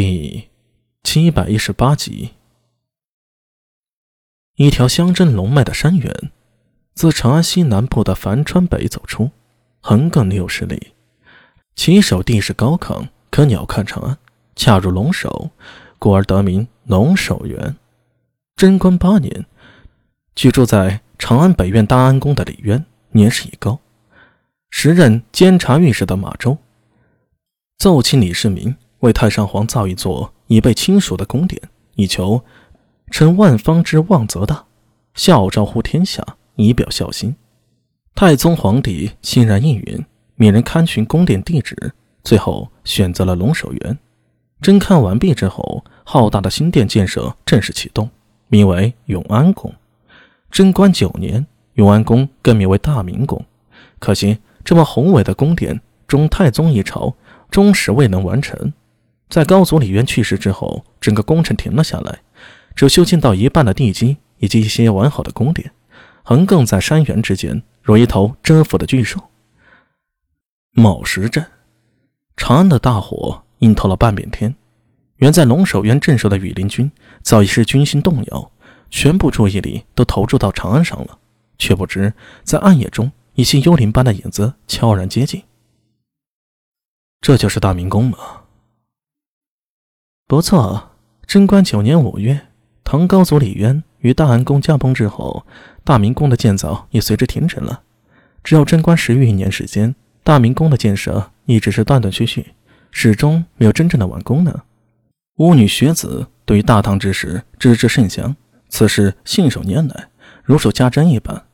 第七百一十八集，一条乡镇龙脉的山原，自长安西南部的樊川北走出，横亘六十里，起手地势高亢，可鸟瞰长安。恰如龙首，故而得名龙首原。贞观八年，居住在长安北苑大安宫的李渊，年事已高，时任监察御史的马周，奏请李世民。为太上皇造一座已被亲属的宫殿，以求称万方之望则大，孝昭乎天下，以表孝心。太宗皇帝欣然应允，命人勘寻宫殿地址，最后选择了龙首原。侦勘完毕之后，浩大的新殿建设正式启动，名为永安宫。贞观九年，永安宫更名为大明宫。可惜，这么宏伟的宫殿，中太宗一朝终始未能完成。在高祖李渊去世之后，整个工程停了下来，只修建到一半的地基以及一些完好的宫殿，横亘在山原之间，如一头蛰伏的巨兽。卯时镇，长安的大火映透了半边天。原在龙首原镇守的羽林军早已是军心动摇，全部注意力都投注到长安上了，却不知在暗夜中，一些幽灵般的影子悄然接近。这就是大明宫吗？不错，贞观九年五月，唐高祖李渊与大安宫驾崩之后，大明宫的建造也随之停止了。只有贞观十余年时间，大明宫的建设一直是断断续续，始终没有真正的完工呢。巫女学子对于大唐之事知之甚详，此事信手拈来，如数家珍一般。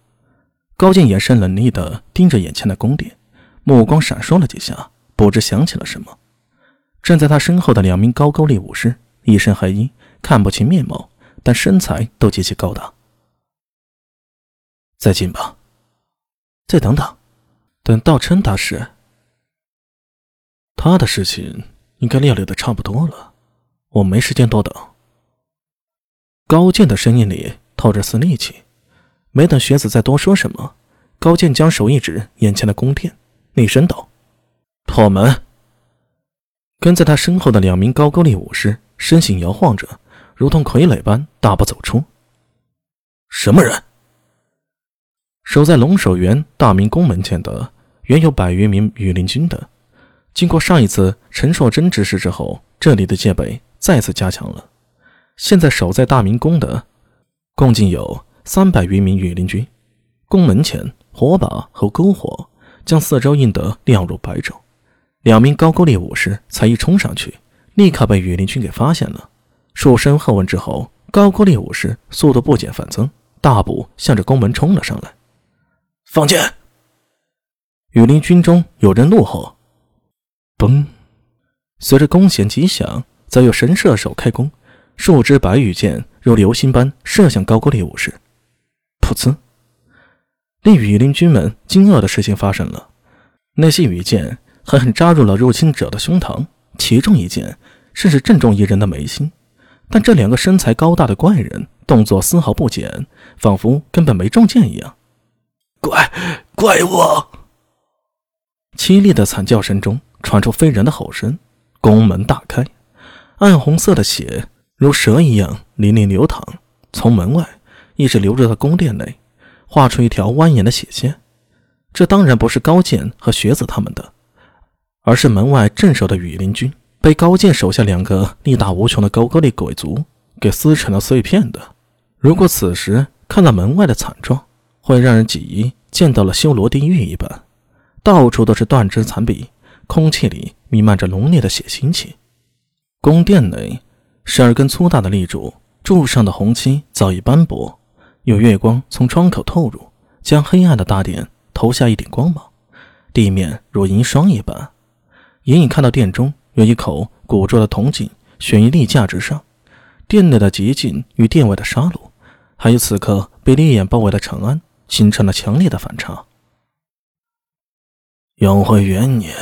高进眼神冷厉地盯着眼前的宫殿，目光闪烁了几下，不知想起了什么。站在他身后的两名高句丽武士，一身黑衣，看不清面貌，但身材都极其高大。再进吧，再等等，等道琛大师。他的事情应该料理的差不多了，我没时间多等。高健的声音里透着丝戾气，没等学子再多说什么，高健将手一指眼前的宫殿，厉声道：“破门。”跟在他身后的两名高句丽武士身形摇晃着，如同傀儡般大步走出。什么人？守在龙首原大明宫门前的原有百余名羽林军的。经过上一次陈硕真之事之后，这里的戒备再次加强了。现在守在大明宫的，共计有三百余名羽林军。宫门前火把和篝火将四周映得亮如白昼。两名高句丽武士才一冲上去，立刻被羽林军给发现了。数声喝问之后，高句丽武士速度不减反增，大步向着宫门冲了上来。放箭！羽林军中有人怒吼。嘣！随着弓弦急响，则有神射手开弓，数支白羽箭如流星般射向高句丽武士。噗呲！令羽林军们惊愕的事情发生了，那些羽箭。狠狠扎入了入侵者的胸膛，其中一箭甚至正中一人的眉心。但这两个身材高大的怪人动作丝毫不减，仿佛根本没中箭一样。怪怪物！凄厉的惨叫声中传出非人的吼声，宫门大开，暗红色的血如蛇一样淋漓流淌，从门外一直流入到宫殿内，画出一条蜿蜒的血线。这当然不是高健和学子他们的。而是门外镇守的羽林军被高健手下两个力大无穷的高句丽鬼族给撕成了碎片的。如果此时看到门外的惨状，会让人几疑见到了修罗地狱一般，到处都是断肢残臂，空气里弥漫着浓烈的血腥气。宫殿内，十二根粗大的立柱，柱上的红漆早已斑驳，有月光从窗口透入，将黑暗的大殿投下一点光芒，地面如银霜一般。隐隐看到殿中有一口古拙的铜井悬于立架之上，殿内的寂静与殿外的杀戮，还有此刻被烈焰包围的长安，形成了强烈的反差。永徽元年，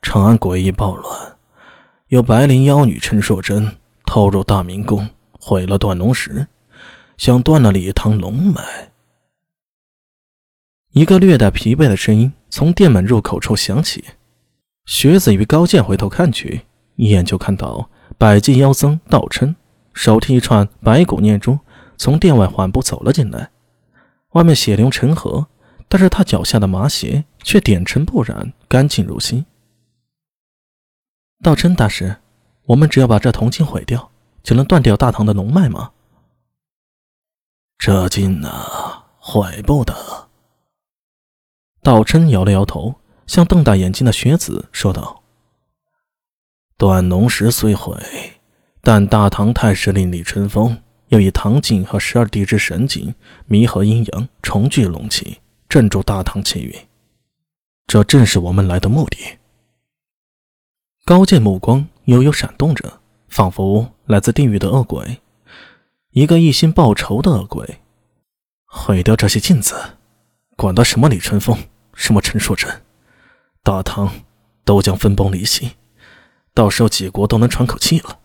长安诡异暴乱，有白灵妖女陈硕贞偷入大明宫，毁了断龙石，想断了李唐龙脉。一个略带疲惫的声音从殿门入口处响起。学子与高健回头看去，一眼就看到百济妖僧道琛手提一串白骨念珠，从殿外缓步走了进来。外面血流成河，但是他脚下的麻鞋却点尘不染，干净如新。道琛大师，我们只要把这铜镜毁掉，就能断掉大唐的龙脉吗？这金呐，毁不得。道琛摇了摇头，向瞪大眼睛的学子说道：“断龙石虽毁，但大唐太师令李春风又以唐镜和十二地之神镜弥合阴阳，重聚龙气，镇住大唐气运。这正是我们来的目的。”高见目光悠悠闪动着，仿佛来自地狱的恶鬼，一个一心报仇的恶鬼。毁掉这些镜子，管他什么李春风，什么陈硕真，大唐都将分崩离析，到时候几国都能喘口气了。